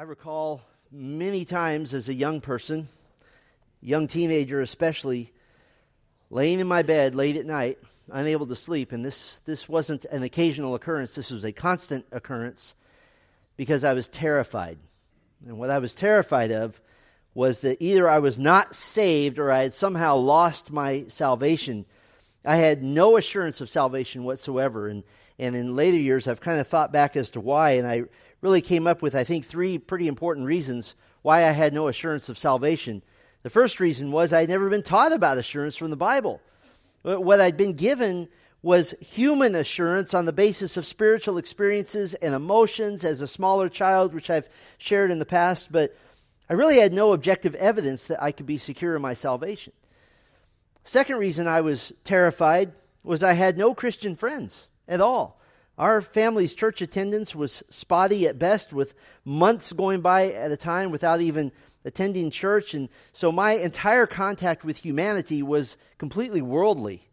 I recall many times as a young person, young teenager especially, laying in my bed late at night, unable to sleep, and this, this wasn't an occasional occurrence, this was a constant occurrence because I was terrified. And what I was terrified of was that either I was not saved or I had somehow lost my salvation. I had no assurance of salvation whatsoever. And, and in later years, I've kind of thought back as to why, and I really came up with, I think, three pretty important reasons why I had no assurance of salvation. The first reason was I'd never been taught about assurance from the Bible. What I'd been given was human assurance on the basis of spiritual experiences and emotions as a smaller child, which I've shared in the past, but I really had no objective evidence that I could be secure in my salvation. Second reason I was terrified was I had no Christian friends at all. Our family's church attendance was spotty at best, with months going by at a time without even attending church. And so my entire contact with humanity was completely worldly.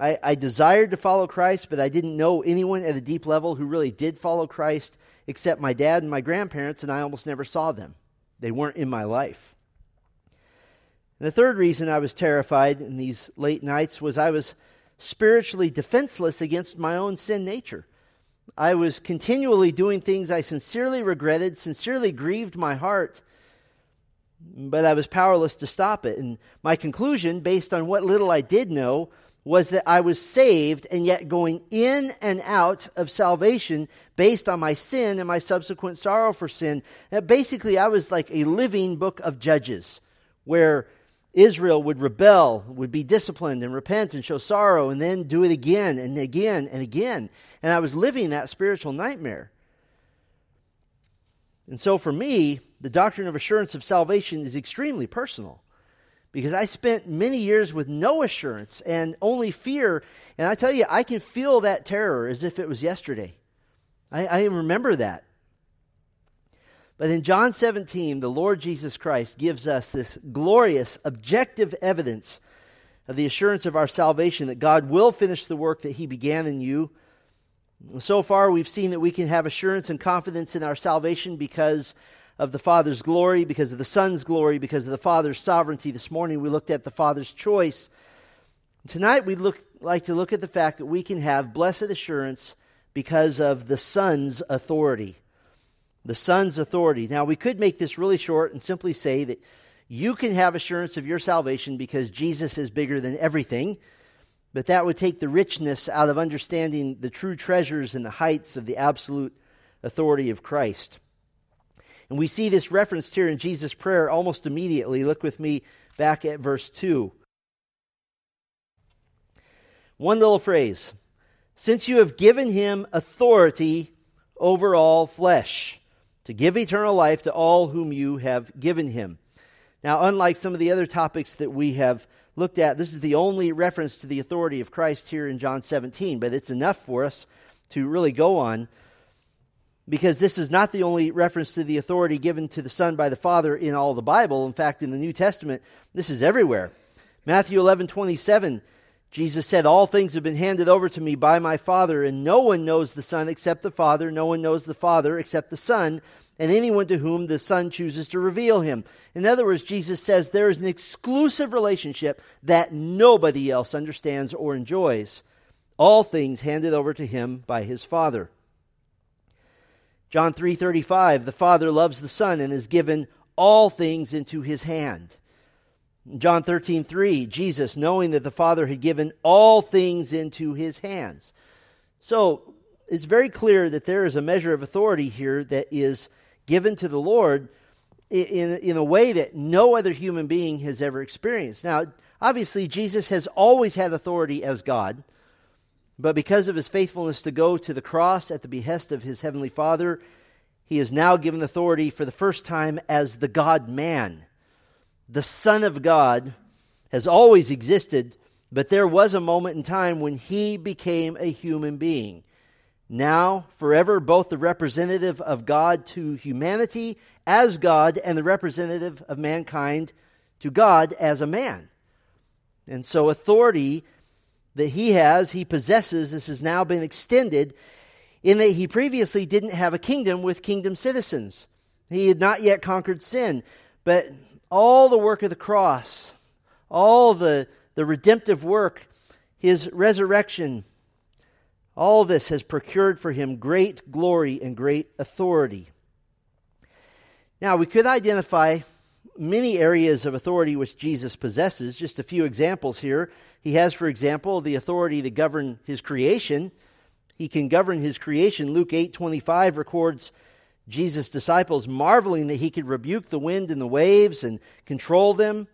I, I, desired to follow Christ, but I didn't know anyone at a deep level who really did follow Christ except my dad and my grandparents, and I almost never saw them. They weren't in my life. And the third reason I was terrified in these late nights was I was spiritually defenseless against my own sin nature. I was continually doing things I sincerely regretted, sincerely grieved my heart, but I was powerless to stop it. And my conclusion, based on what little I did know, was that I was saved and yet going in and out of salvation based on my sin and my subsequent sorrow for sin. And basically, I was like a living book of Judges where Israel would rebel, would be disciplined and repent and show sorrow and then do it again and again and again. And I was living that spiritual nightmare. And so for me, the doctrine of assurance of salvation is extremely personal because I spent many years with no assurance and only fear. And I tell you, I can feel that terror as if it was yesterday. I, I remember that. But in John 17, the Lord Jesus Christ gives us this glorious, objective evidence of the assurance of our salvation that God will finish the work that He began in you. So far, we've seen that we can have assurance and confidence in our salvation because of the Father's glory, because of the Son's glory, because of the Father's sovereignty. This morning, we looked at the Father's choice. Tonight, we'd look, like to look at the fact that we can have blessed assurance because of the Son's authority the Son's authority. Now, we could make this really short and simply say that you can have assurance of your salvation because Jesus is bigger than everything, but that would take the richness out of understanding the true treasures and the heights of the absolute authority of Christ. And we see this referenced here in Jesus' prayer almost immediately. Look with me back at verse 2. One little phrase. Since you have given him authority over all flesh to give eternal life to all whom you have given him. Now, unlike some of the other topics that we have looked at, this is the only reference to the authority of Christ here in John 17, but it's enough for us to really go on because this is not the only reference to the authority given to the Son by the Father in all the Bible. In fact, in the New Testament, this is everywhere. Matthew 11 27 Jesus said, All things have been handed over to me by my Father, and no one knows the Son except the Father. No one knows the Father except the Son, and anyone to whom the Son chooses to reveal him. In other words, Jesus says there is an exclusive relationship that nobody else understands or enjoys. All things handed over to him by his Father. John 3:35 The Father loves the Son and has given all things into his hand. John 13, 3, Jesus, knowing that the Father had given all things into his hands. So it's very clear that there is a measure of authority here that is given to the Lord in, in a way that no other human being has ever experienced. Now, obviously, Jesus has always had authority as God, but because of his faithfulness to go to the cross at the behest of his heavenly Father, he is now given authority for the first time as the God man the Son of God has always existed, but there was a moment in time when he became a human being. Now, forever, both the representative of God to humanity as God and the representative of mankind to God as a man. And so, authority that he has, he possesses, this has now been extended in that he previously didn't have a kingdom with kingdom citizens. He had not yet conquered sin, but all the work of the cross, all the, the redemptive work, his resurrection, all this has procured for him great glory and great authority. Now, we could identify many areas of authority which Jesus possesses. Just a few examples here. He has, for example, the authority to govern his creation. He can govern his creation. Luke 8:25 records Jesus' disciples marveling that he could rebuke the wind and the waves and control them.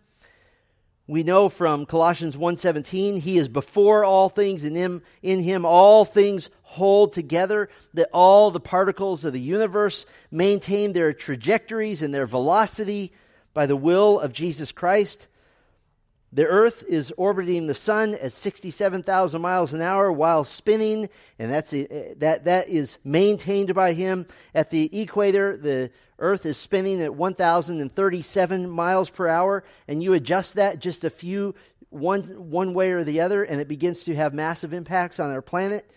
We know from Colossians 1:17 he is before all things and in, in him all things hold together that all the particles of the universe maintain their trajectories and their velocity by the will of Jesus Christ. The earth is orbiting the sun at 67,000 miles an hour while spinning, and that's that, that is maintained by him. At the equator, the earth is spinning at 1,037 miles per hour, and you adjust that just a few, one, one way or the other, and it begins to have massive impacts on our planet.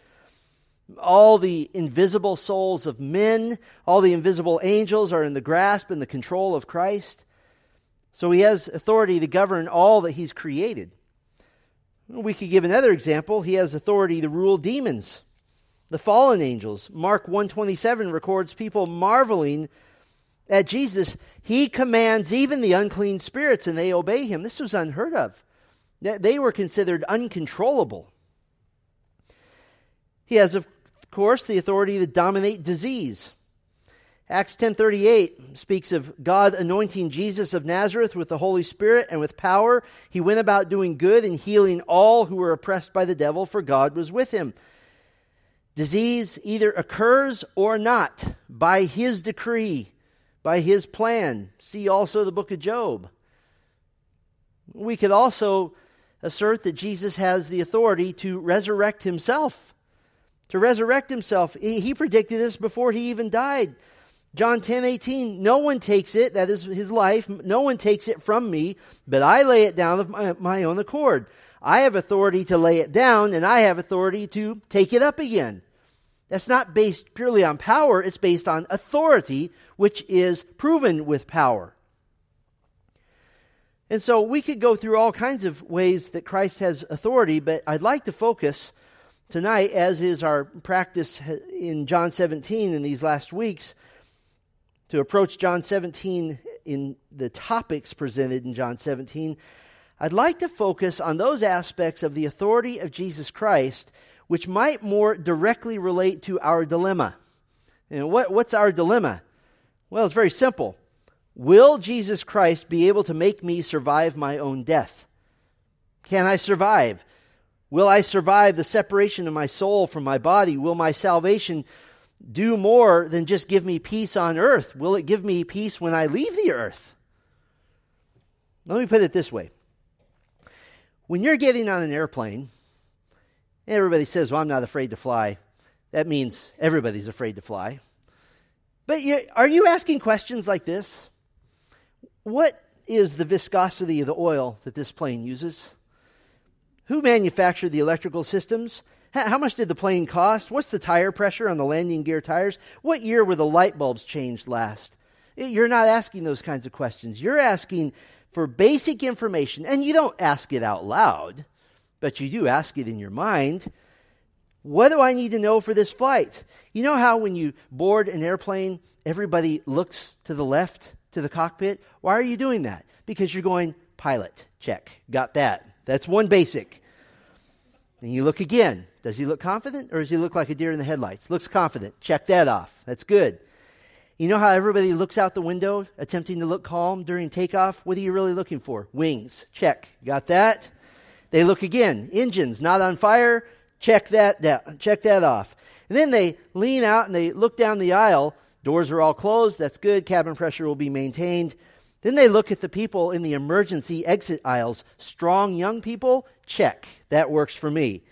All the invisible souls of men, all the invisible angels are in the grasp and the control of Christ. So he has authority to govern all that he's created. We could give another example. He has authority to rule demons, the fallen angels. Mark 127 records people marveling at Jesus. He commands even the unclean spirits and they obey him. This was unheard of. They were considered uncontrollable. He has, of course, the authority to dominate disease. Acts 10:38 speaks of God anointing Jesus of Nazareth with the Holy Spirit and with power. He went about doing good and healing all who were oppressed by the devil for God was with him. Disease either occurs or not by his decree, by his plan. See also the book of Job. We could also assert that Jesus has the authority to resurrect himself. To resurrect himself. He predicted this before he even died. John 10 18, no one takes it, that is his life, no one takes it from me, but I lay it down of my, my own accord. I have authority to lay it down, and I have authority to take it up again. That's not based purely on power, it's based on authority, which is proven with power. And so we could go through all kinds of ways that Christ has authority, but I'd like to focus tonight, as is our practice in John 17 in these last weeks, to approach John 17 in the topics presented in John 17, I'd like to focus on those aspects of the authority of Jesus Christ which might more directly relate to our dilemma. And what, what's our dilemma? Well, it's very simple. Will Jesus Christ be able to make me survive my own death? Can I survive? Will I survive the separation of my soul from my body? Will my salvation do more than just give me peace on earth? Will it give me peace when I leave the earth? Let me put it this way. When you're getting on an airplane, everybody says, Well, I'm not afraid to fly. That means everybody's afraid to fly. But you, are you asking questions like this? What is the viscosity of the oil that this plane uses? Who manufactured the electrical systems? How much did the plane cost? What's the tire pressure on the landing gear tires? What year were the light bulbs changed last? You're not asking those kinds of questions. You're asking for basic information, and you don't ask it out loud, but you do ask it in your mind. What do I need to know for this flight? You know how when you board an airplane, everybody looks to the left, to the cockpit? Why are you doing that? Because you're going, pilot, check, got that. That's one basic. And you look again. Does he look confident or does he look like a deer in the headlights? Looks confident. Check that off. That's good. You know how everybody looks out the window attempting to look calm during takeoff? What are you really looking for? Wings. Check. Got that? They look again. Engines not on fire. Check that down. Check that off. And then they lean out and they look down the aisle. Doors are all closed. That's good. Cabin pressure will be maintained. Then they look at the people in the emergency exit aisles. Strong young people? Check. That works for me.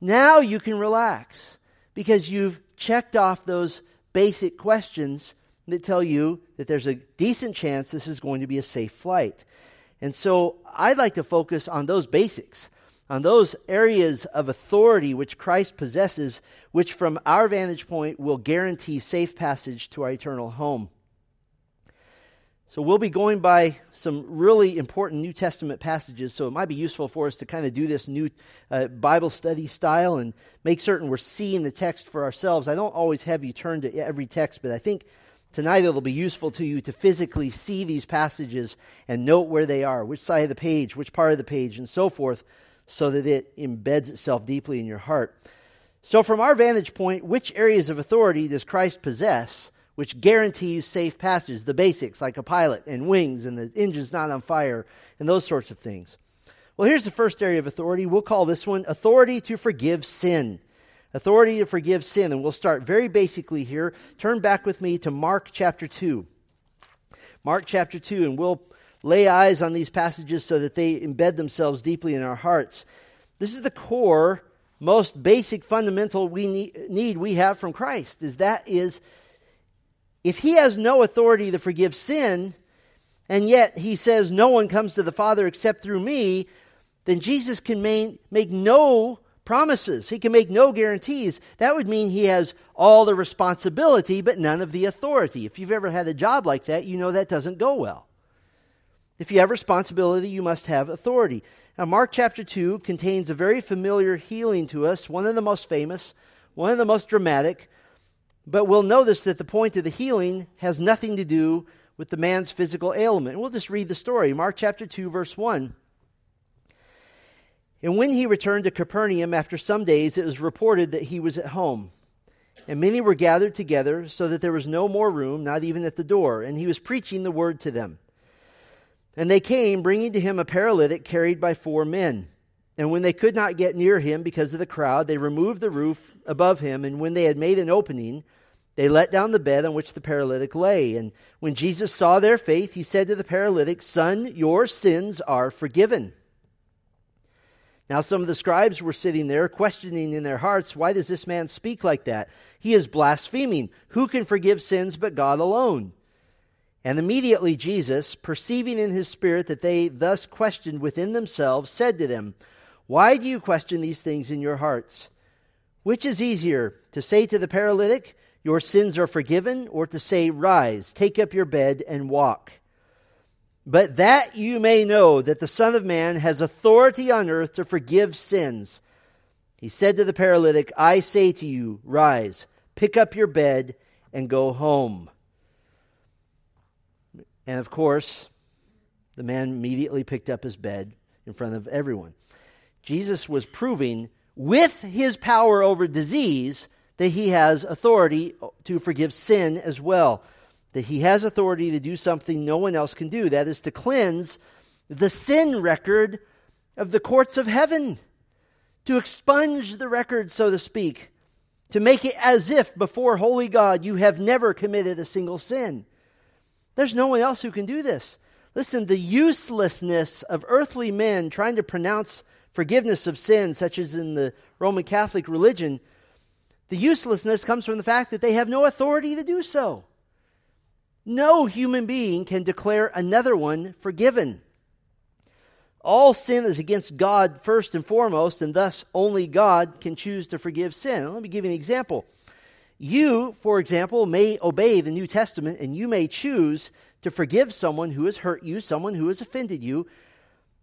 Now you can relax because you've checked off those basic questions that tell you that there's a decent chance this is going to be a safe flight. And so I'd like to focus on those basics, on those areas of authority which Christ possesses, which from our vantage point will guarantee safe passage to our eternal home. So we'll be going by some really important New Testament passages, so it might be useful for us to kind of do this new uh, Bible study style and make certain we're seeing the text for ourselves. I don't always have you turn to every text, but I think tonight it'll be useful to you to physically see these passages and note where they are, which side of the page, which part of the page, and so forth, so that it embeds itself deeply in your heart. So, from our vantage point, which areas of authority does Christ possess? Which guarantees safe passage, the basics like a pilot and wings and the engine's not on fire and those sorts of things. Well, here's the first area of authority. We'll call this one authority to forgive sin. Authority to forgive sin. And we'll start very basically here. Turn back with me to Mark chapter 2. Mark chapter 2, and we'll lay eyes on these passages so that they embed themselves deeply in our hearts. This is the core, most basic, fundamental we need, need we have from Christ, is that is if he has no authority to forgive sin, and yet he says no one comes to the Father except through me, then Jesus can main, make no promises. He can make no guarantees. That would mean he has all the responsibility, but none of the authority. If you've ever had a job like that, you know that doesn't go well. If you have responsibility, you must have authority. Now, Mark chapter 2 contains a very familiar healing to us, one of the most famous, one of the most dramatic, but we'll notice that the point of the healing has nothing to do with the man's physical ailment. We'll just read the story. Mark chapter 2, verse 1. And when he returned to Capernaum after some days, it was reported that he was at home. And many were gathered together, so that there was no more room, not even at the door. And he was preaching the word to them. And they came, bringing to him a paralytic carried by four men. And when they could not get near him because of the crowd, they removed the roof above him. And when they had made an opening, they let down the bed on which the paralytic lay. And when Jesus saw their faith, he said to the paralytic, Son, your sins are forgiven. Now, some of the scribes were sitting there, questioning in their hearts, Why does this man speak like that? He is blaspheming. Who can forgive sins but God alone? And immediately Jesus, perceiving in his spirit that they thus questioned within themselves, said to them, why do you question these things in your hearts? Which is easier, to say to the paralytic, Your sins are forgiven, or to say, Rise, take up your bed, and walk? But that you may know that the Son of Man has authority on earth to forgive sins. He said to the paralytic, I say to you, Rise, pick up your bed, and go home. And of course, the man immediately picked up his bed in front of everyone. Jesus was proving with his power over disease that he has authority to forgive sin as well. That he has authority to do something no one else can do. That is to cleanse the sin record of the courts of heaven. To expunge the record, so to speak. To make it as if before holy God you have never committed a single sin. There's no one else who can do this. Listen, the uselessness of earthly men trying to pronounce forgiveness of sins, such as in the Roman Catholic religion, the uselessness comes from the fact that they have no authority to do so. No human being can declare another one forgiven. All sin is against God first and foremost, and thus only God can choose to forgive sin. Let me give you an example. You, for example, may obey the New Testament and you may choose to forgive someone who has hurt you, someone who has offended you,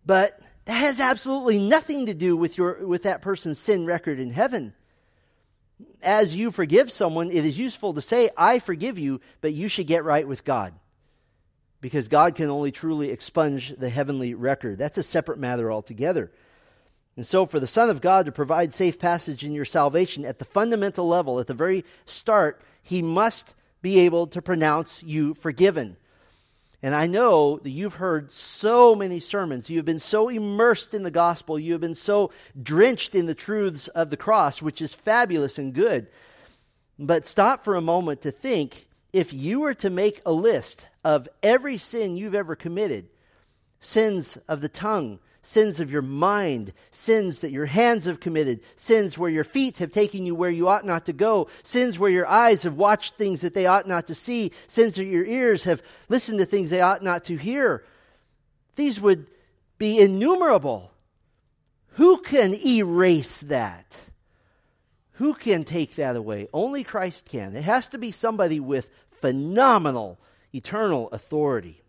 but that has absolutely nothing to do with, your, with that person's sin record in heaven. As you forgive someone, it is useful to say, I forgive you, but you should get right with God. Because God can only truly expunge the heavenly record. That's a separate matter altogether. And so, for the Son of God to provide safe passage in your salvation at the fundamental level, at the very start, he must be able to pronounce you forgiven. And I know that you've heard so many sermons. You have been so immersed in the gospel. You have been so drenched in the truths of the cross, which is fabulous and good. But stop for a moment to think if you were to make a list of every sin you've ever committed sins of the tongue, sins of your mind, sins that your hands have committed, sins where your feet have taken you where you ought not to go, sins where your eyes have watched things that they ought not to see, sins where your ears have listened to things they ought not to hear. These would be innumerable. Who can erase that? Who can take that away? Only Christ can. It has to be somebody with phenomenal eternal authority.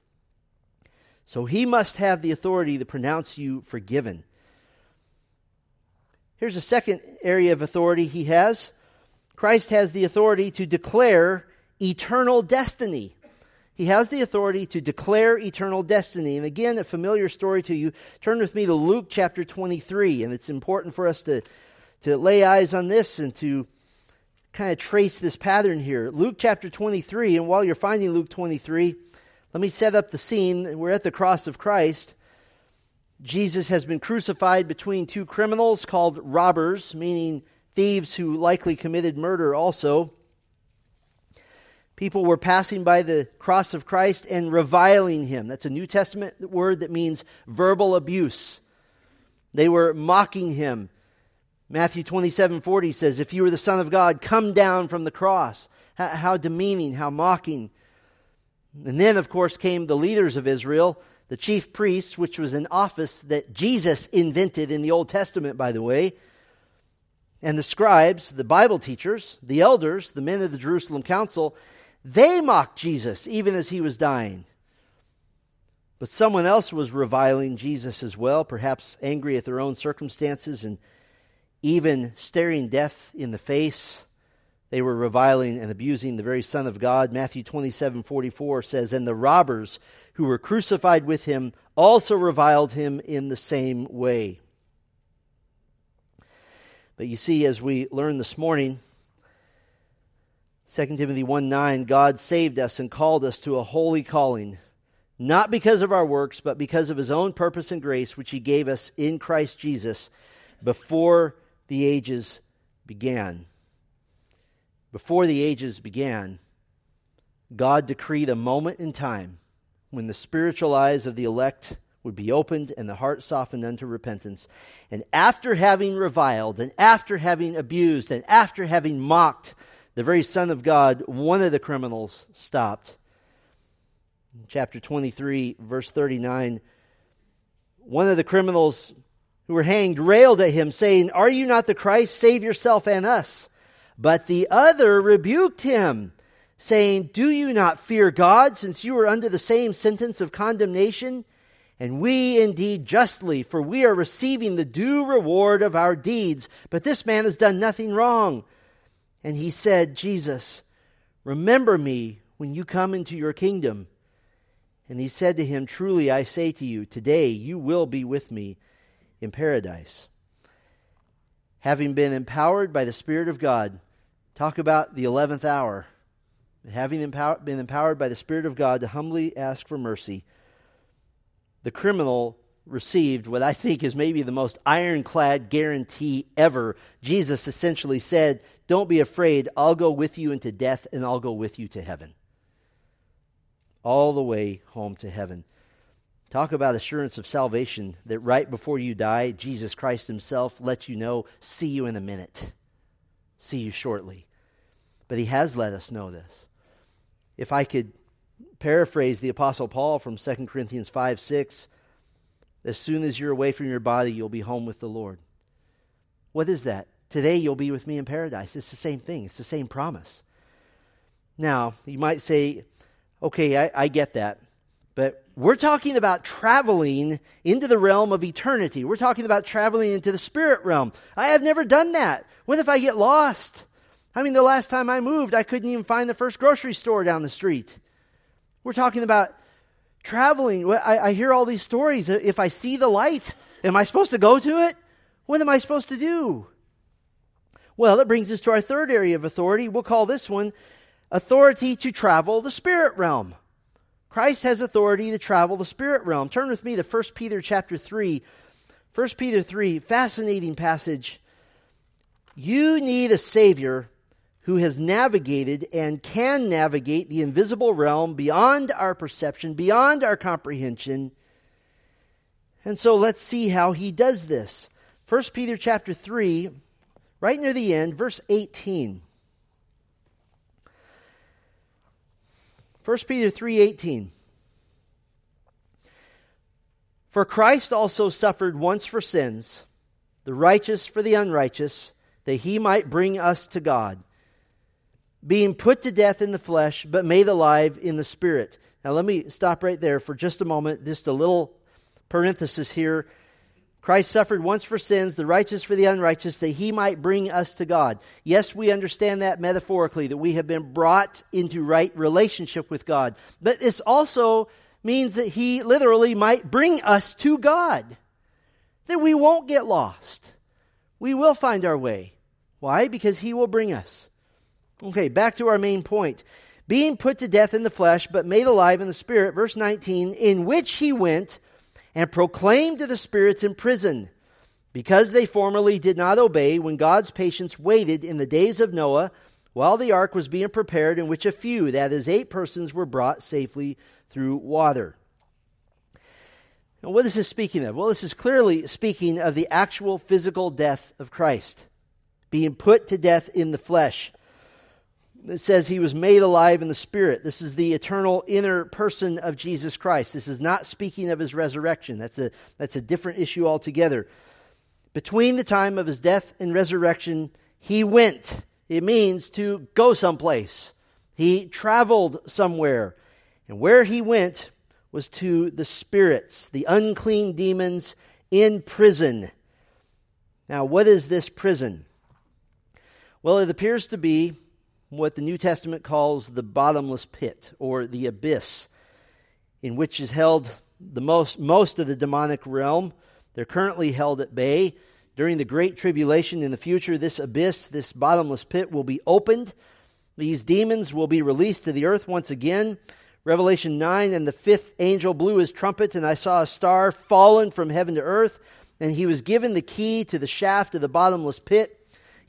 So he must have the authority to pronounce you forgiven. Here's a second area of authority he has Christ has the authority to declare eternal destiny. He has the authority to declare eternal destiny. And again, a familiar story to you. Turn with me to Luke chapter 23. And it's important for us to, to lay eyes on this and to kind of trace this pattern here. Luke chapter 23. And while you're finding Luke 23, let me set up the scene. We're at the cross of Christ. Jesus has been crucified between two criminals called robbers, meaning thieves who likely committed murder also. People were passing by the cross of Christ and reviling him. That's a New Testament word that means verbal abuse. They were mocking him. Matthew 27 40 says, If you were the Son of God, come down from the cross. How, how demeaning, how mocking. And then, of course, came the leaders of Israel, the chief priests, which was an office that Jesus invented in the Old Testament, by the way and the scribes, the Bible teachers, the elders, the men of the Jerusalem council, they mocked Jesus even as he was dying. But someone else was reviling Jesus as well, perhaps angry at their own circumstances and even staring death in the face. They were reviling and abusing the very Son of God. Matthew 27 44 says, And the robbers who were crucified with him also reviled him in the same way. But you see, as we learned this morning, 2 Timothy 1 9, God saved us and called us to a holy calling, not because of our works, but because of his own purpose and grace, which he gave us in Christ Jesus before the ages began. Before the ages began, God decreed a moment in time when the spiritual eyes of the elect would be opened and the heart softened unto repentance. And after having reviled, and after having abused, and after having mocked the very Son of God, one of the criminals stopped. In chapter 23, verse 39, one of the criminals who were hanged railed at him, saying, Are you not the Christ? Save yourself and us. But the other rebuked him, saying, Do you not fear God, since you are under the same sentence of condemnation? And we indeed justly, for we are receiving the due reward of our deeds. But this man has done nothing wrong. And he said, Jesus, remember me when you come into your kingdom. And he said to him, Truly I say to you, today you will be with me in paradise. Having been empowered by the Spirit of God, talk about the 11th hour. Having been empowered by the Spirit of God to humbly ask for mercy the criminal received what I think is maybe the most ironclad guarantee ever. Jesus essentially said, Don't be afraid. I'll go with you into death and I'll go with you to heaven. All the way home to heaven. Talk about assurance of salvation that right before you die, Jesus Christ Himself lets you know, see you in a minute, see you shortly. But He has let us know this. If I could paraphrase the Apostle Paul from 2 Corinthians 5 6. As soon as you're away from your body, you'll be home with the Lord. What is that? Today you'll be with me in paradise. It's the same thing, it's the same promise. Now, you might say, okay, I, I get that. But we're talking about traveling into the realm of eternity. We're talking about traveling into the spirit realm. I have never done that. What if I get lost? I mean, the last time I moved, I couldn't even find the first grocery store down the street. We're talking about traveling. I, I hear all these stories. If I see the light, am I supposed to go to it? What am I supposed to do? Well, that brings us to our third area of authority. We'll call this one authority to travel the spirit realm. Christ has authority to travel the spirit realm. Turn with me to 1 Peter chapter 3. 1 Peter 3, fascinating passage. You need a Savior who has navigated and can navigate the invisible realm beyond our perception, beyond our comprehension. And so let's see how he does this. 1 Peter chapter 3, right near the end, verse 18. 1 Peter 3:18 For Christ also suffered once for sins, the righteous for the unrighteous, that he might bring us to God being put to death in the flesh, but made alive in the spirit. Now, let me stop right there for just a moment. Just a little parenthesis here. Christ suffered once for sins, the righteous for the unrighteous, that he might bring us to God. Yes, we understand that metaphorically, that we have been brought into right relationship with God. But this also means that he literally might bring us to God. That we won't get lost. We will find our way. Why? Because he will bring us. Okay, back to our main point. Being put to death in the flesh, but made alive in the spirit, verse 19, in which he went and proclaimed to the spirits in prison, because they formerly did not obey when God's patience waited in the days of Noah while the ark was being prepared, in which a few, that is, eight persons, were brought safely through water. Now, what is this speaking of? Well, this is clearly speaking of the actual physical death of Christ, being put to death in the flesh. It says he was made alive in the Spirit. This is the eternal inner person of Jesus Christ. This is not speaking of his resurrection. That's a, that's a different issue altogether. Between the time of his death and resurrection, he went. It means to go someplace. He traveled somewhere. And where he went was to the spirits, the unclean demons in prison. Now, what is this prison? Well, it appears to be what the New Testament calls the bottomless pit or the abyss, in which is held the most, most of the demonic realm. They're currently held at bay. During the Great Tribulation in the future, this abyss, this bottomless pit, will be opened. These demons will be released to the earth once again. Revelation 9 And the fifth angel blew his trumpet, and I saw a star fallen from heaven to earth, and he was given the key to the shaft of the bottomless pit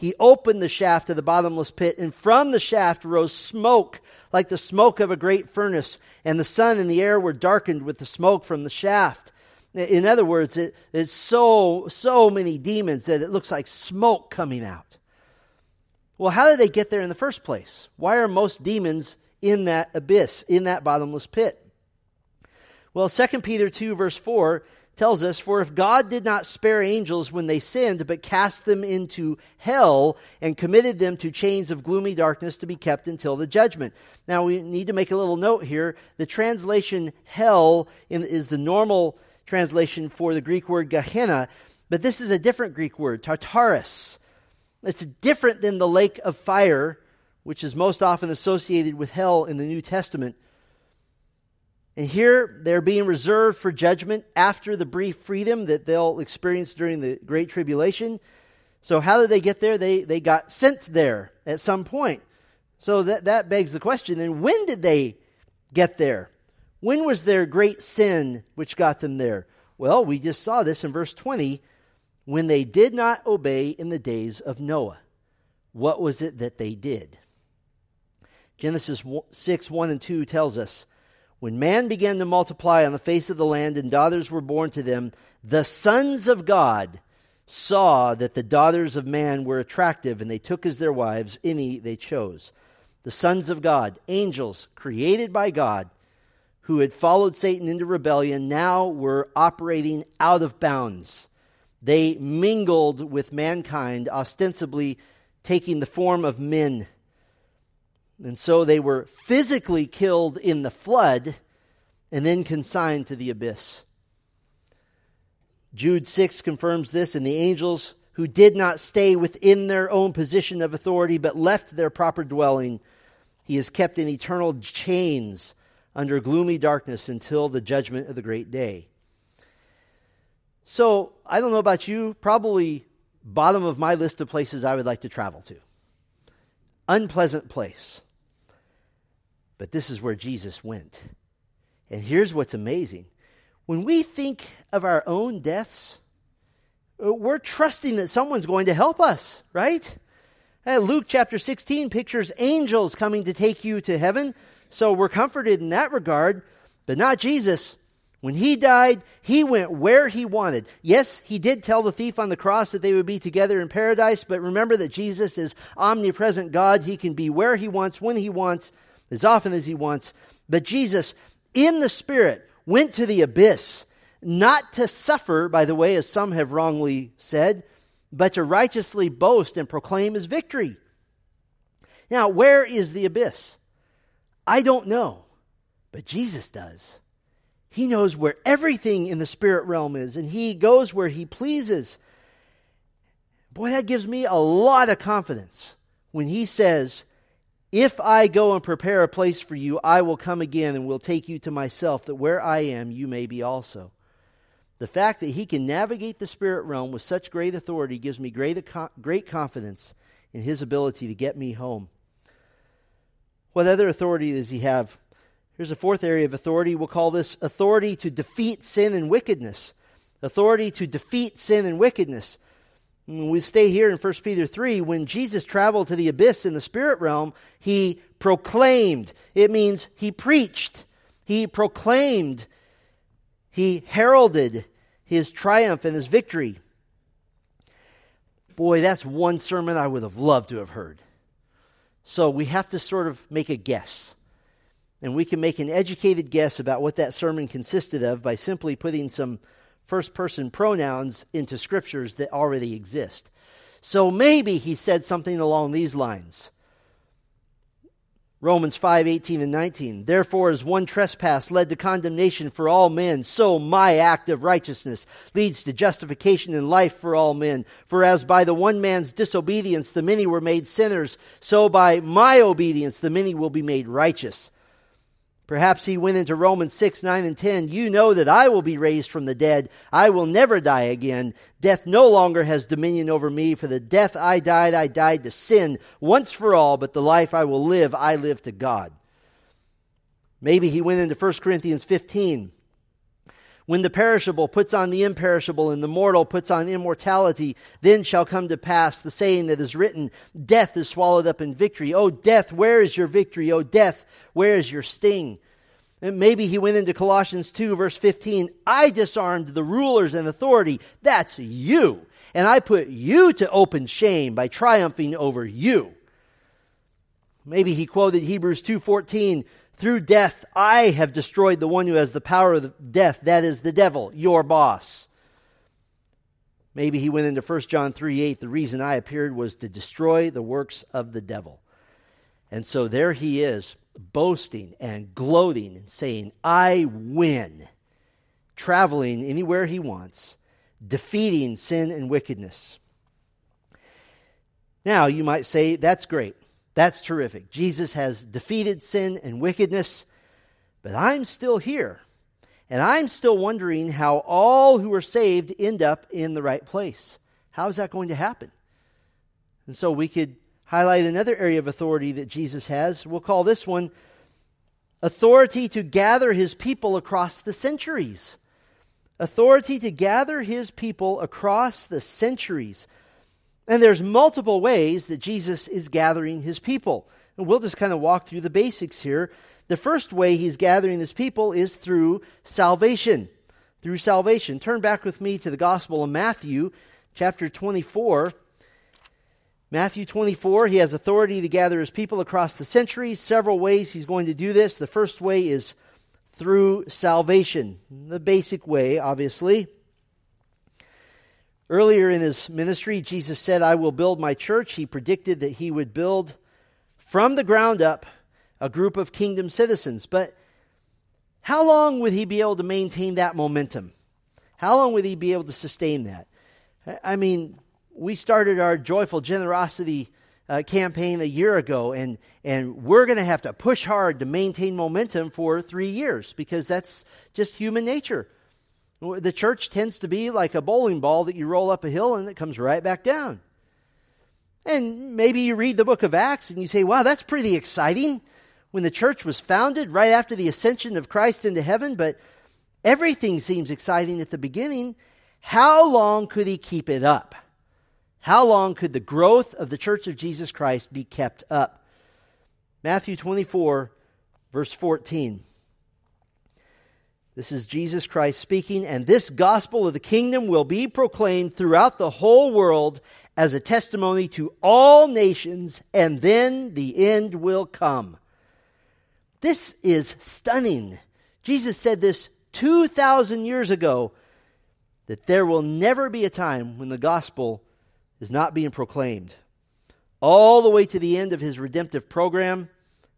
he opened the shaft of the bottomless pit, and from the shaft rose smoke like the smoke of a great furnace, and the sun and the air were darkened with the smoke from the shaft. In other words, it, it's so, so many demons that it looks like smoke coming out. Well, how did they get there in the first place? Why are most demons in that abyss, in that bottomless pit? Well, 2 Peter 2, verse 4 tells us, For if God did not spare angels when they sinned, but cast them into hell and committed them to chains of gloomy darkness to be kept until the judgment. Now we need to make a little note here. The translation hell is the normal translation for the Greek word Gehenna, but this is a different Greek word, Tartarus. It's different than the lake of fire, which is most often associated with hell in the New Testament. And here they're being reserved for judgment after the brief freedom that they'll experience during the Great Tribulation. So, how did they get there? They, they got sent there at some point. So, that, that begs the question then, when did they get there? When was their great sin which got them there? Well, we just saw this in verse 20 when they did not obey in the days of Noah. What was it that they did? Genesis 6 1 and 2 tells us when man began to multiply on the face of the land and daughters were born to them, the sons of God saw that the daughters of man were attractive, and they took as their wives any they chose. The sons of God, angels created by God, who had followed Satan into rebellion, now were operating out of bounds. They mingled with mankind, ostensibly taking the form of men and so they were physically killed in the flood and then consigned to the abyss. Jude 6 confirms this, and the angels who did not stay within their own position of authority but left their proper dwelling, he is kept in eternal chains under gloomy darkness until the judgment of the great day. So, I don't know about you, probably bottom of my list of places I would like to travel to. Unpleasant place. But this is where Jesus went. And here's what's amazing when we think of our own deaths, uh, we're trusting that someone's going to help us, right? Uh, Luke chapter 16 pictures angels coming to take you to heaven. So we're comforted in that regard, but not Jesus. When he died, he went where he wanted. Yes, he did tell the thief on the cross that they would be together in paradise, but remember that Jesus is omnipresent God. He can be where he wants, when he wants, as often as he wants. But Jesus, in the Spirit, went to the abyss, not to suffer, by the way, as some have wrongly said, but to righteously boast and proclaim his victory. Now, where is the abyss? I don't know, but Jesus does. He knows where everything in the spirit realm is, and He goes where He pleases. Boy, that gives me a lot of confidence when He says, If I go and prepare a place for you, I will come again and will take you to myself, that where I am, you may be also. The fact that he can navigate the spirit realm with such great authority gives me great, great confidence in his ability to get me home. What other authority does he have? Here's a fourth area of authority. We'll call this authority to defeat sin and wickedness. Authority to defeat sin and wickedness. We stay here in 1 Peter 3, when Jesus traveled to the abyss in the spirit realm, he proclaimed. It means he preached. He proclaimed. He heralded his triumph and his victory. Boy, that's one sermon I would have loved to have heard. So we have to sort of make a guess. And we can make an educated guess about what that sermon consisted of by simply putting some first person pronouns into scriptures that already exist. So maybe he said something along these lines Romans 5, 18 and 19. Therefore, as one trespass led to condemnation for all men, so my act of righteousness leads to justification and life for all men. For as by the one man's disobedience the many were made sinners, so by my obedience the many will be made righteous. Perhaps he went into Romans 6, 9, and 10. You know that I will be raised from the dead. I will never die again. Death no longer has dominion over me. For the death I died, I died to sin once for all, but the life I will live, I live to God. Maybe he went into 1 Corinthians 15. When the perishable puts on the imperishable and the mortal puts on immortality, then shall come to pass the saying that is written, Death is swallowed up in victory. O death, where is your victory? O death, where is your sting? And maybe he went into Colossians 2, verse 15. I disarmed the rulers and authority. That's you. And I put you to open shame by triumphing over you. Maybe he quoted Hebrews 2:14, through death I have destroyed the one who has the power of death, that is the devil, your boss. Maybe he went into 1 John 3 8. The reason I appeared was to destroy the works of the devil. And so there he is, boasting and gloating and saying, I win, traveling anywhere he wants, defeating sin and wickedness. Now, you might say, that's great. That's terrific. Jesus has defeated sin and wickedness, but I'm still here. And I'm still wondering how all who are saved end up in the right place. How is that going to happen? And so we could highlight another area of authority that Jesus has. We'll call this one authority to gather his people across the centuries. Authority to gather his people across the centuries. And there's multiple ways that Jesus is gathering his people. And we'll just kind of walk through the basics here. The first way he's gathering his people is through salvation. Through salvation. Turn back with me to the Gospel of Matthew, chapter 24. Matthew 24, he has authority to gather his people across the centuries. Several ways he's going to do this. The first way is through salvation. The basic way, obviously. Earlier in his ministry, Jesus said, I will build my church. He predicted that he would build from the ground up a group of kingdom citizens. But how long would he be able to maintain that momentum? How long would he be able to sustain that? I mean, we started our joyful generosity uh, campaign a year ago, and, and we're going to have to push hard to maintain momentum for three years because that's just human nature. The church tends to be like a bowling ball that you roll up a hill and it comes right back down. And maybe you read the book of Acts and you say, wow, that's pretty exciting when the church was founded right after the ascension of Christ into heaven, but everything seems exciting at the beginning. How long could he keep it up? How long could the growth of the church of Jesus Christ be kept up? Matthew 24, verse 14. This is Jesus Christ speaking, and this gospel of the kingdom will be proclaimed throughout the whole world as a testimony to all nations, and then the end will come. This is stunning. Jesus said this 2,000 years ago that there will never be a time when the gospel is not being proclaimed. all the way to the end of his redemptive program.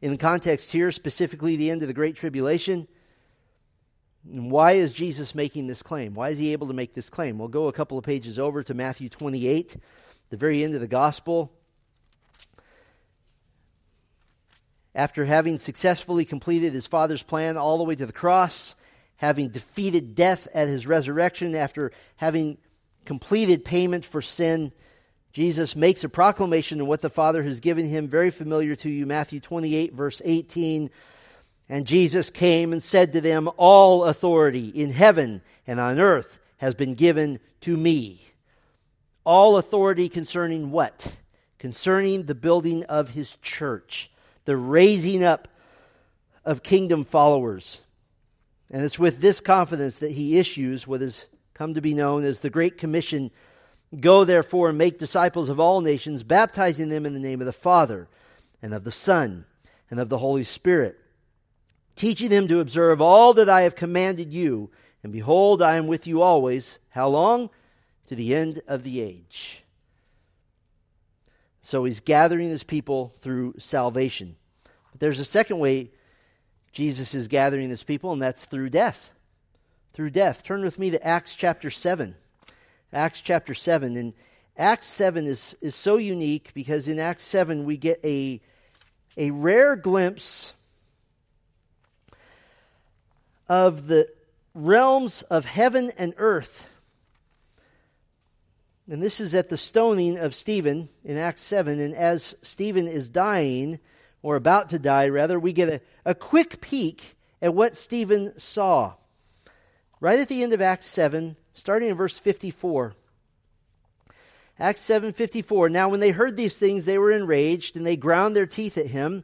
In the context here, specifically the end of the Great Tribulation. And why is Jesus making this claim? Why is he able to make this claim? We'll go a couple of pages over to Matthew 28, the very end of the gospel. After having successfully completed his Father's plan all the way to the cross, having defeated death at his resurrection, after having completed payment for sin, Jesus makes a proclamation of what the Father has given him, very familiar to you, Matthew 28, verse 18. And Jesus came and said to them, All authority in heaven and on earth has been given to me. All authority concerning what? Concerning the building of his church, the raising up of kingdom followers. And it's with this confidence that he issues what has come to be known as the Great Commission Go therefore and make disciples of all nations, baptizing them in the name of the Father, and of the Son, and of the Holy Spirit, teaching them to observe all that I have commanded you. And behold, I am with you always. How long? To the end of the age. So he's gathering his people through salvation. But there's a second way Jesus is gathering his people, and that's through death. Through death. Turn with me to Acts chapter 7. Acts chapter 7. And Acts 7 is, is so unique because in Acts 7 we get a, a rare glimpse of the realms of heaven and earth. And this is at the stoning of Stephen in Acts 7. And as Stephen is dying, or about to die, rather, we get a, a quick peek at what Stephen saw. Right at the end of Acts 7, starting in verse 54. Acts 7:54 Now when they heard these things they were enraged and they ground their teeth at him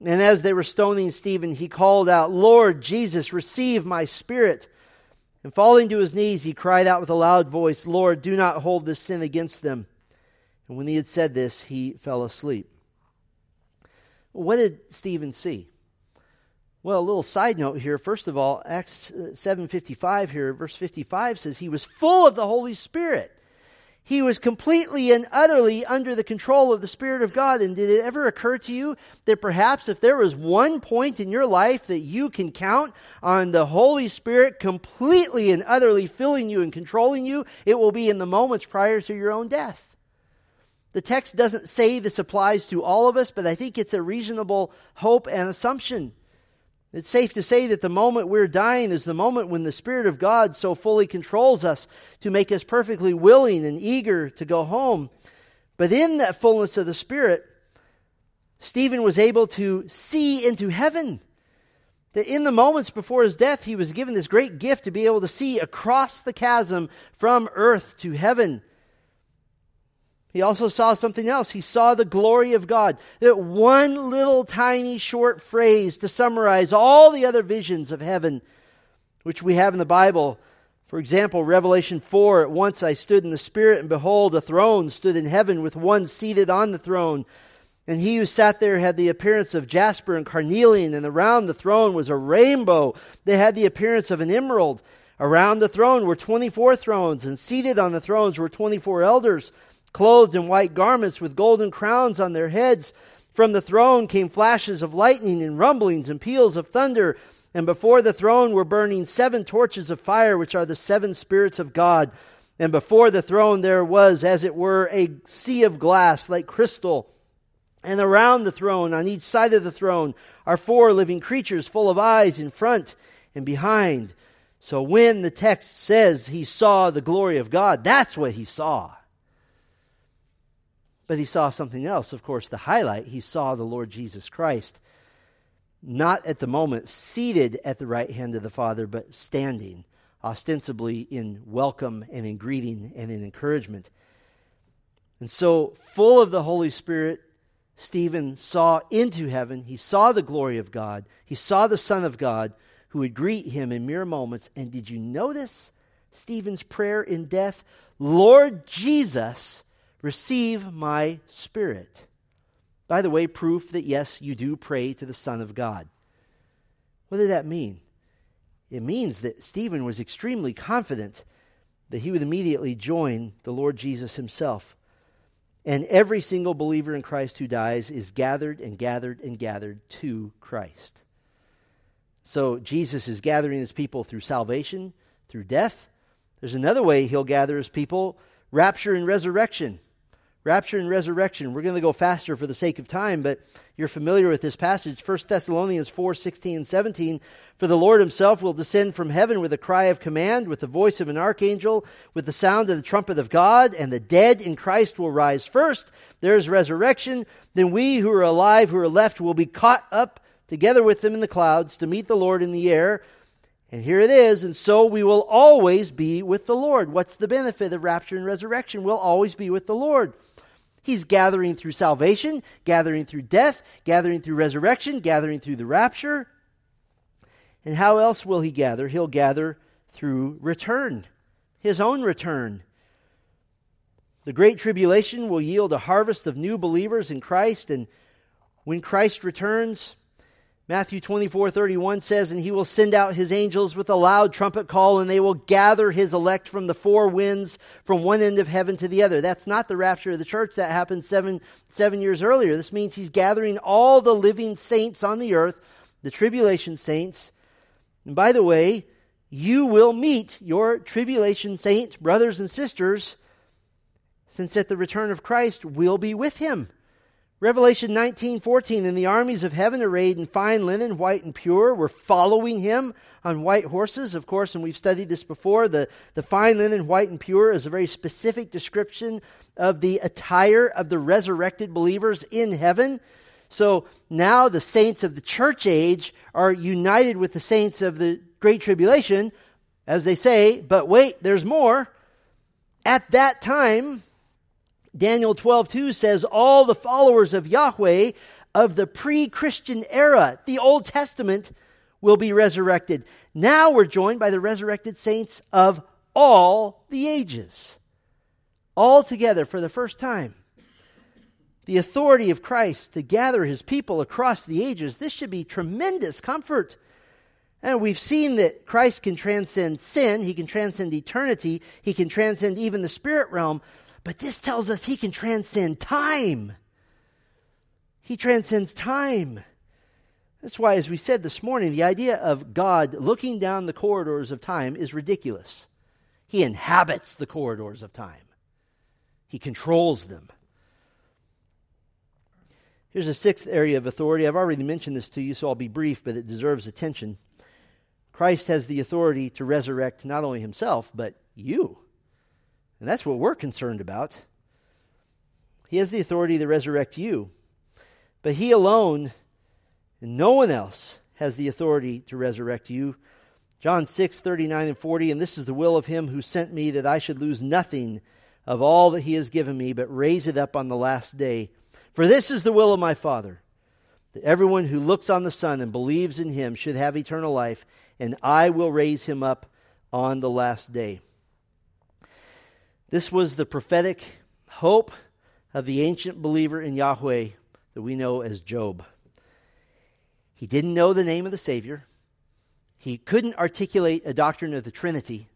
And as they were stoning Stephen, he called out, Lord Jesus, receive my spirit. And falling to his knees, he cried out with a loud voice, Lord, do not hold this sin against them. And when he had said this, he fell asleep. What did Stephen see? Well, a little side note here. First of all, Acts 7:55 here, verse 55 says he was full of the Holy Spirit. He was completely and utterly under the control of the Spirit of God. And did it ever occur to you that perhaps if there was one point in your life that you can count on the Holy Spirit completely and utterly filling you and controlling you, it will be in the moments prior to your own death? The text doesn't say this applies to all of us, but I think it's a reasonable hope and assumption. It's safe to say that the moment we're dying is the moment when the Spirit of God so fully controls us to make us perfectly willing and eager to go home. But in that fullness of the Spirit, Stephen was able to see into heaven. That in the moments before his death, he was given this great gift to be able to see across the chasm from earth to heaven. He also saw something else. He saw the glory of God. That one little tiny short phrase to summarize all the other visions of heaven, which we have in the Bible. For example, Revelation 4 At once I stood in the Spirit, and behold, a throne stood in heaven with one seated on the throne. And he who sat there had the appearance of jasper and carnelian, and around the throne was a rainbow. They had the appearance of an emerald. Around the throne were 24 thrones, and seated on the thrones were 24 elders clothed in white garments with golden crowns on their heads. From the throne came flashes of lightning and rumblings and peals of thunder. And before the throne were burning seven torches of fire, which are the seven spirits of God. And before the throne there was, as it were, a sea of glass like crystal. And around the throne, on each side of the throne, are four living creatures full of eyes in front and behind. So when the text says he saw the glory of God, that's what he saw. But he saw something else, of course, the highlight. He saw the Lord Jesus Christ, not at the moment seated at the right hand of the Father, but standing, ostensibly in welcome and in greeting and in encouragement. And so, full of the Holy Spirit, Stephen saw into heaven. He saw the glory of God. He saw the Son of God who would greet him in mere moments. And did you notice Stephen's prayer in death? Lord Jesus, receive my spirit. By the way, proof that yes, you do pray to the Son of God. What did that mean? It means that Stephen was extremely confident that he would immediately join the Lord Jesus himself. And every single believer in Christ who dies is gathered and gathered and gathered to Christ. So Jesus is gathering his people through salvation, through death. There's another way he'll gather his people rapture and resurrection rapture and resurrection. We're going to go faster for the sake of time, but you're familiar with this passage. 1 Thessalonians 4 16 and 17. For the Lord himself will descend from heaven with a cry of command, with the voice of an archangel, with the sound of the trumpet of God, and the dead in Christ will rise first. There is resurrection. Then we who are alive, who are left, will be caught up together with them in the clouds to meet the Lord in the air. And here it is, and so we will always be with the Lord. What's the benefit of rapture and resurrection? We'll always be with the Lord. He's gathering through salvation, gathering through death, gathering through resurrection, gathering through the rapture. And how else will he gather? He'll gather through return, his own return. The Great Tribulation will yield a harvest of new believers in Christ, and when Christ returns, Matthew 24, 31 says, And he will send out his angels with a loud trumpet call, and they will gather his elect from the four winds from one end of heaven to the other. That's not the rapture of the church. That happened seven, seven years earlier. This means he's gathering all the living saints on the earth, the tribulation saints. And by the way, you will meet your tribulation saint brothers and sisters, since at the return of Christ we'll be with him. Revelation 19, 14, and the armies of heaven arrayed in fine linen, white and pure, were following him on white horses. Of course, and we've studied this before, the, the fine linen, white and pure is a very specific description of the attire of the resurrected believers in heaven. So now the saints of the church age are united with the saints of the Great Tribulation, as they say, but wait, there's more. At that time, Daniel 12, 2 says, All the followers of Yahweh of the pre Christian era, the Old Testament, will be resurrected. Now we're joined by the resurrected saints of all the ages. All together for the first time. The authority of Christ to gather his people across the ages, this should be tremendous comfort. And we've seen that Christ can transcend sin, he can transcend eternity, he can transcend even the spirit realm. But this tells us he can transcend time. He transcends time. That's why, as we said this morning, the idea of God looking down the corridors of time is ridiculous. He inhabits the corridors of time, He controls them. Here's a sixth area of authority. I've already mentioned this to you, so I'll be brief, but it deserves attention. Christ has the authority to resurrect not only himself, but you. And that's what we're concerned about. He has the authority to resurrect you. But He alone and no one else has the authority to resurrect you. John 6, 39 and 40, and this is the will of Him who sent me, that I should lose nothing of all that He has given me, but raise it up on the last day. For this is the will of my Father, that everyone who looks on the Son and believes in Him should have eternal life, and I will raise him up on the last day. This was the prophetic hope of the ancient believer in Yahweh that we know as Job. He didn't know the name of the Savior. He couldn't articulate a doctrine of the Trinity.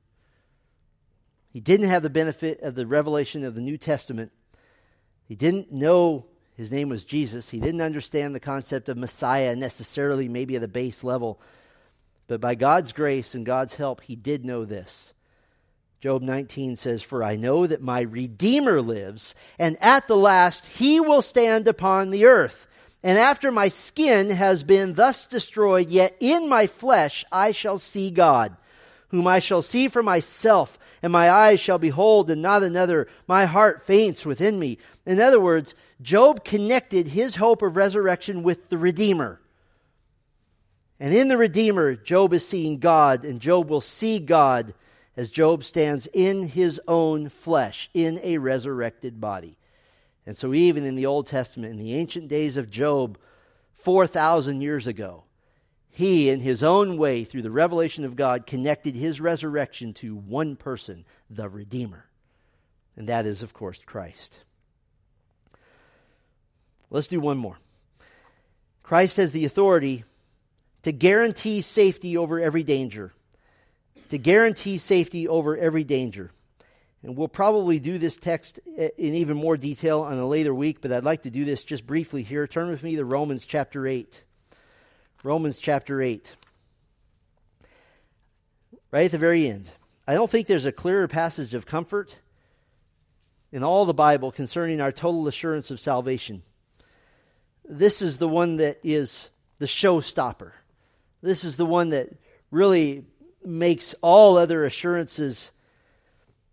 He didn't have the benefit of the revelation of the New Testament. He didn't know his name was Jesus. He didn't understand the concept of Messiah necessarily, maybe at a base level. But by God's grace and God's help, he did know this Job 19 says, For I know that my Redeemer lives, and at the last he will stand upon the earth. And after my skin has been thus destroyed, yet in my flesh I shall see God, whom I shall see for myself, and my eyes shall behold, and not another. My heart faints within me. In other words, Job connected his hope of resurrection with the Redeemer. And in the Redeemer, Job is seeing God, and Job will see God as Job stands in his own flesh, in a resurrected body. And so, even in the Old Testament, in the ancient days of Job, 4,000 years ago, he, in his own way, through the revelation of God, connected his resurrection to one person, the Redeemer. And that is, of course, Christ. Let's do one more. Christ has the authority to guarantee safety over every danger. To guarantee safety over every danger. And we'll probably do this text in even more detail on a later week, but I'd like to do this just briefly here. Turn with me to Romans chapter 8. Romans chapter 8. Right at the very end. I don't think there's a clearer passage of comfort in all the Bible concerning our total assurance of salvation. This is the one that is the showstopper. This is the one that really makes all other assurances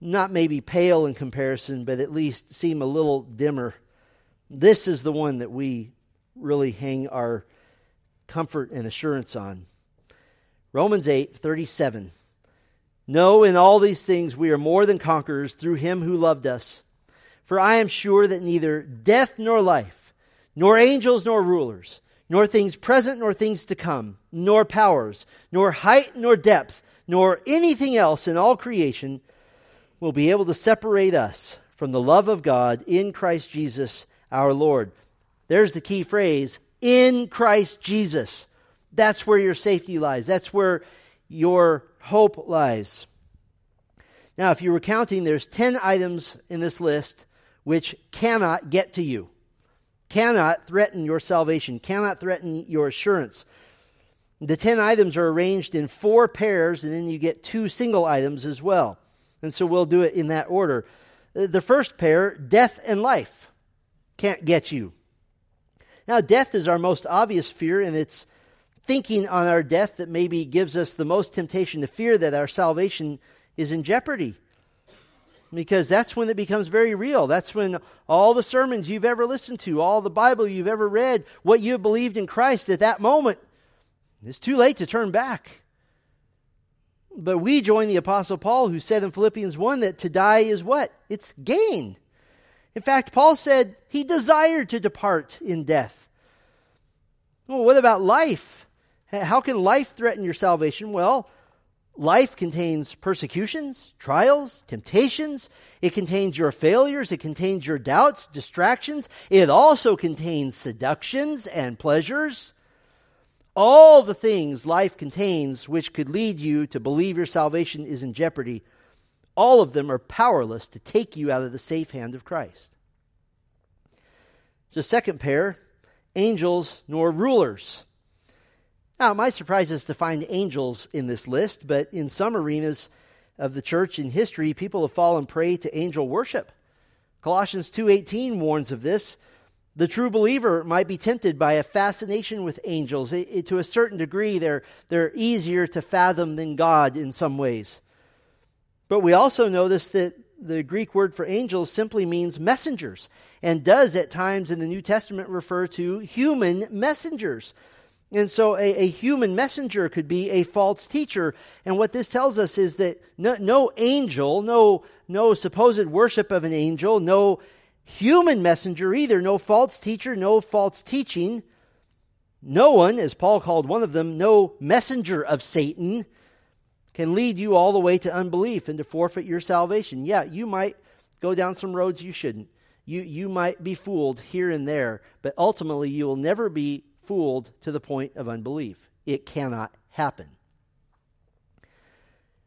not maybe pale in comparison, but at least seem a little dimmer. This is the one that we really hang our comfort and assurance on. Romans 8, 37. No, in all these things we are more than conquerors through him who loved us. For I am sure that neither death nor life, nor angels nor rulers, nor things present nor things to come, nor powers, nor height nor depth, nor anything else in all creation will be able to separate us from the love of God in Christ Jesus our Lord. There's the key phrase in Christ Jesus. That's where your safety lies. That's where your hope lies. Now, if you were counting, there's 10 items in this list which cannot get to you, cannot threaten your salvation, cannot threaten your assurance. The 10 items are arranged in four pairs, and then you get two single items as well. And so we'll do it in that order. Uh, the first pair, death and life, can't get you. Now, death is our most obvious fear, and it's thinking on our death that maybe gives us the most temptation to fear that our salvation is in jeopardy. Because that's when it becomes very real. That's when all the sermons you've ever listened to, all the Bible you've ever read, what you have believed in Christ at that moment, it's too late to turn back. But we join the Apostle Paul, who said in Philippians 1 that to die is what? It's gain. In fact, Paul said he desired to depart in death. Well, what about life? How can life threaten your salvation? Well, life contains persecutions, trials, temptations. It contains your failures. It contains your doubts, distractions. It also contains seductions and pleasures. All the things life contains which could lead you to believe your salvation is in jeopardy all of them are powerless to take you out of the safe hand of Christ. The second pair, angels nor rulers. Now, my surprise is to find angels in this list, but in some arenas of the church in history, people have fallen prey to angel worship. Colossians 2:18 warns of this. The true believer might be tempted by a fascination with angels. It, it, to a certain degree, they're, they're easier to fathom than God in some ways. But we also notice that the Greek word for angels simply means messengers and does at times in the New Testament refer to human messengers. And so a, a, human messenger could be a false teacher. And what this tells us is that no, no angel, no, no supposed worship of an angel, no human messenger either, no false teacher, no false teaching, no one, as Paul called one of them, no messenger of Satan can lead you all the way to unbelief and to forfeit your salvation. Yeah, you might go down some roads you shouldn't. You, you might be fooled here and there, but ultimately you will never be fooled to the point of unbelief. It cannot happen.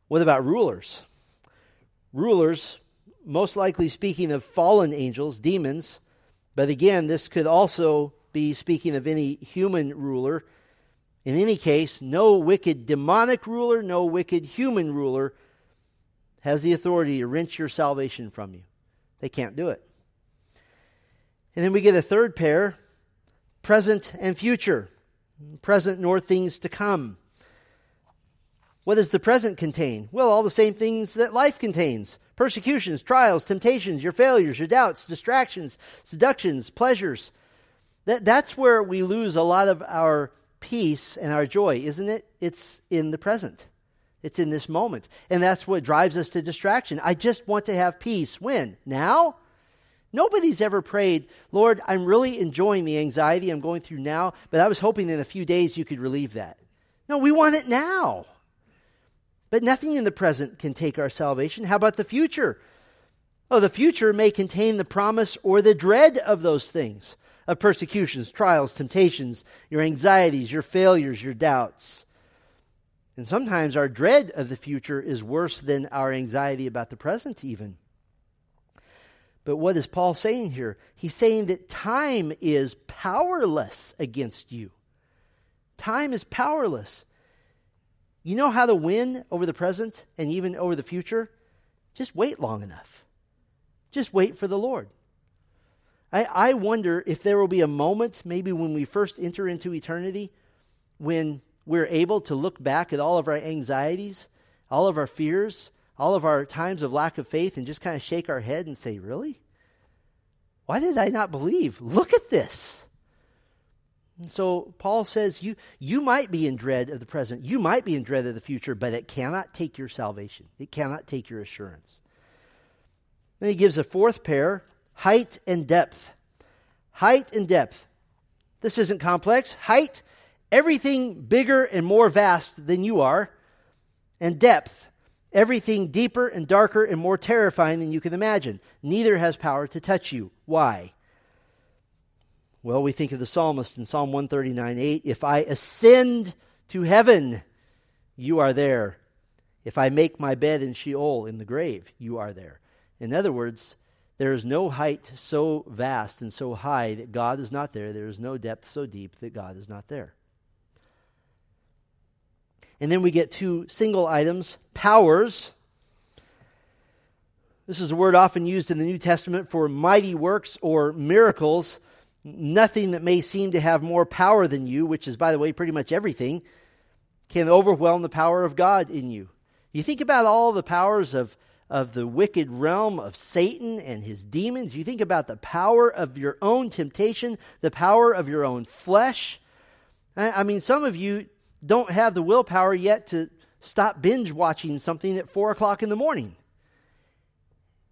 What about rulers? Rulers, most likely speaking of fallen angels, demons, but again, this could also be speaking of any human ruler in any case, no wicked demonic ruler, no wicked human ruler has the authority to wrench your salvation from you. They can't do it. And then we get a third pair present and future. Present nor things to come. What does the present contain? Well, all the same things that life contains persecutions, trials, temptations, your failures, your doubts, distractions, seductions, pleasures. That, that's where we lose a lot of our peace and our joy, isn't it? It's in the present. It's in this moment. And that's what drives us to distraction. I just want to have peace. When? Now? Nobody's ever prayed, Lord, I'm really enjoying the anxiety I'm going through now, but I was hoping in a few days you could relieve that. No, we want it now. But nothing in the present can take our salvation. How about the future? Oh, the future may contain the promise or the dread of those things of persecutions, trials, temptations, your anxieties, your failures, your doubts. And sometimes our dread of the future is worse than our anxiety about the present, even. But what is Paul saying here? He's saying that time is powerless against you. Time is powerless. You know how to win over the present and even over the future? Just wait long enough. Just wait for the Lord. I, I wonder if there will be a moment, maybe when we first enter into eternity, when we're able to look back at all of our anxieties, all of our fears, all of our times of lack of faith, and just kind of shake our head and say, Really? Why did I not believe? Look at this. And so Paul says you, you might be in dread of the present, you might be in dread of the future, but it cannot take your salvation. It cannot take your assurance. Then he gives a fourth pair height and depth. Height and depth. This isn't complex. Height, everything bigger and more vast than you are. And depth, everything deeper and darker and more terrifying than you can imagine. Neither has power to touch you. Why? Well, we think of the psalmist in Psalm 139 8. If I ascend to heaven, you are there. If I make my bed in Sheol, in the grave, you are there. In other words, there is no height so vast and so high that God is not there. There is no depth so deep that God is not there. And then we get two single items powers. This is a word often used in the New Testament for mighty works or miracles. Nothing that may seem to have more power than you, which is, by the way, pretty much everything, can overwhelm the power of God in you. You think about all the powers of of the wicked realm of Satan and his demons. You think about the power of your own temptation, the power of your own flesh. I mean, some of you don't have the willpower yet to stop binge watching something at four o'clock in the morning.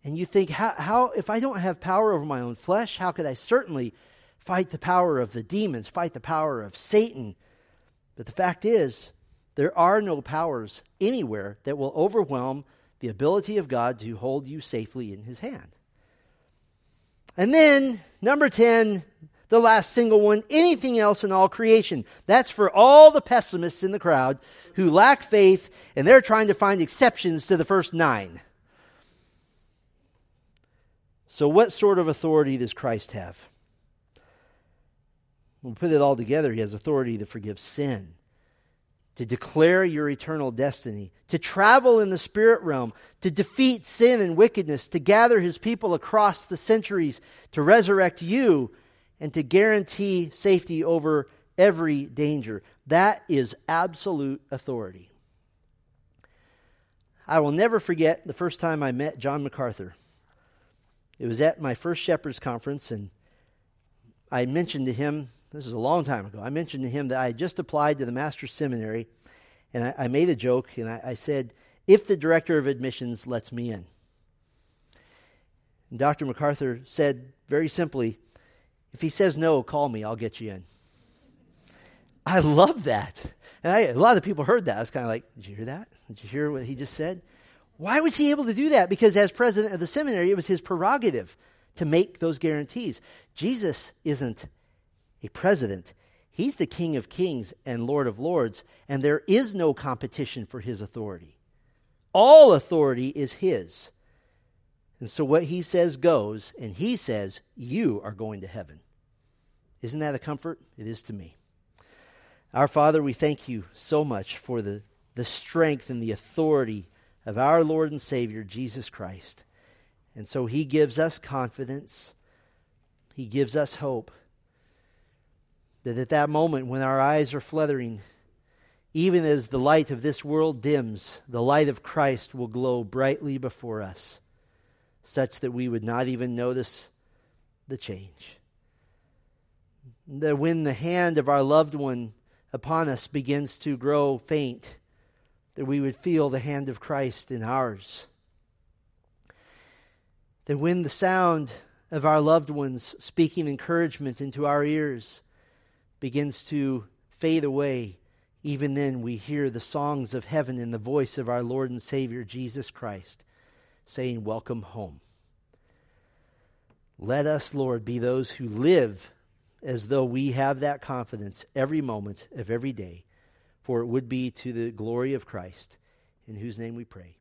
And you think, how, how, if I don't have power over my own flesh, how could I certainly fight the power of the demons, fight the power of Satan? But the fact is, there are no powers anywhere that will overwhelm the ability of God to hold you safely in his hand. And then, number 10, the last single one, anything else in all creation. That's for all the pessimists in the crowd who lack faith and they're trying to find exceptions to the first nine. So, what sort of authority does Christ have? When We'll put it all together. He has authority to forgive sin to declare your eternal destiny, to travel in the spirit realm, to defeat sin and wickedness, to gather his people across the centuries, to resurrect you, and to guarantee safety over every danger. That is absolute authority. I will never forget the first time I met John MacArthur. It was at my first Shepherd's Conference, and I mentioned to him this was a long time ago. I mentioned to him that I had just applied to the Master's Seminary, and I, I made a joke, and I, I, said, if the director of admissions lets me in. And Dr. MacArthur said very simply, if he says no, call me, I'll get you in. I love that. And I, a lot of people heard that. I was kind of like, did you hear that? Did you hear what he just said? Why was he able to do that? Because as president of the seminary, it was his prerogative to make those guarantees. Jesus isn't a president. He's the King of Kings and Lord of Lords, and there is no competition for his authority. All authority is his. And so what he says goes, and he says, You are going to heaven. Isn't that a comfort? It is to me. Our Father, we thank you so much for the, the strength and the authority of our Lord and Savior, Jesus Christ. And so he gives us confidence, he gives us hope that at that moment when our eyes are fluttering, even as the light of this world dims, the light of Christ will glow brightly before us, such that we would not even notice the change. That when the hand of our loved one upon us begins to grow faint, that we would feel the hand of Christ in ours. That when the sound of our loved ones speaking encouragement into our ears begins to fade away, even then we hear the songs of heaven in the voice of our Lord and Savior Jesus Christ saying, Welcome home. Let us, Lord, be those who live as though we have that confidence every moment of every day, for it would be to the glory of Christ, in whose name we pray.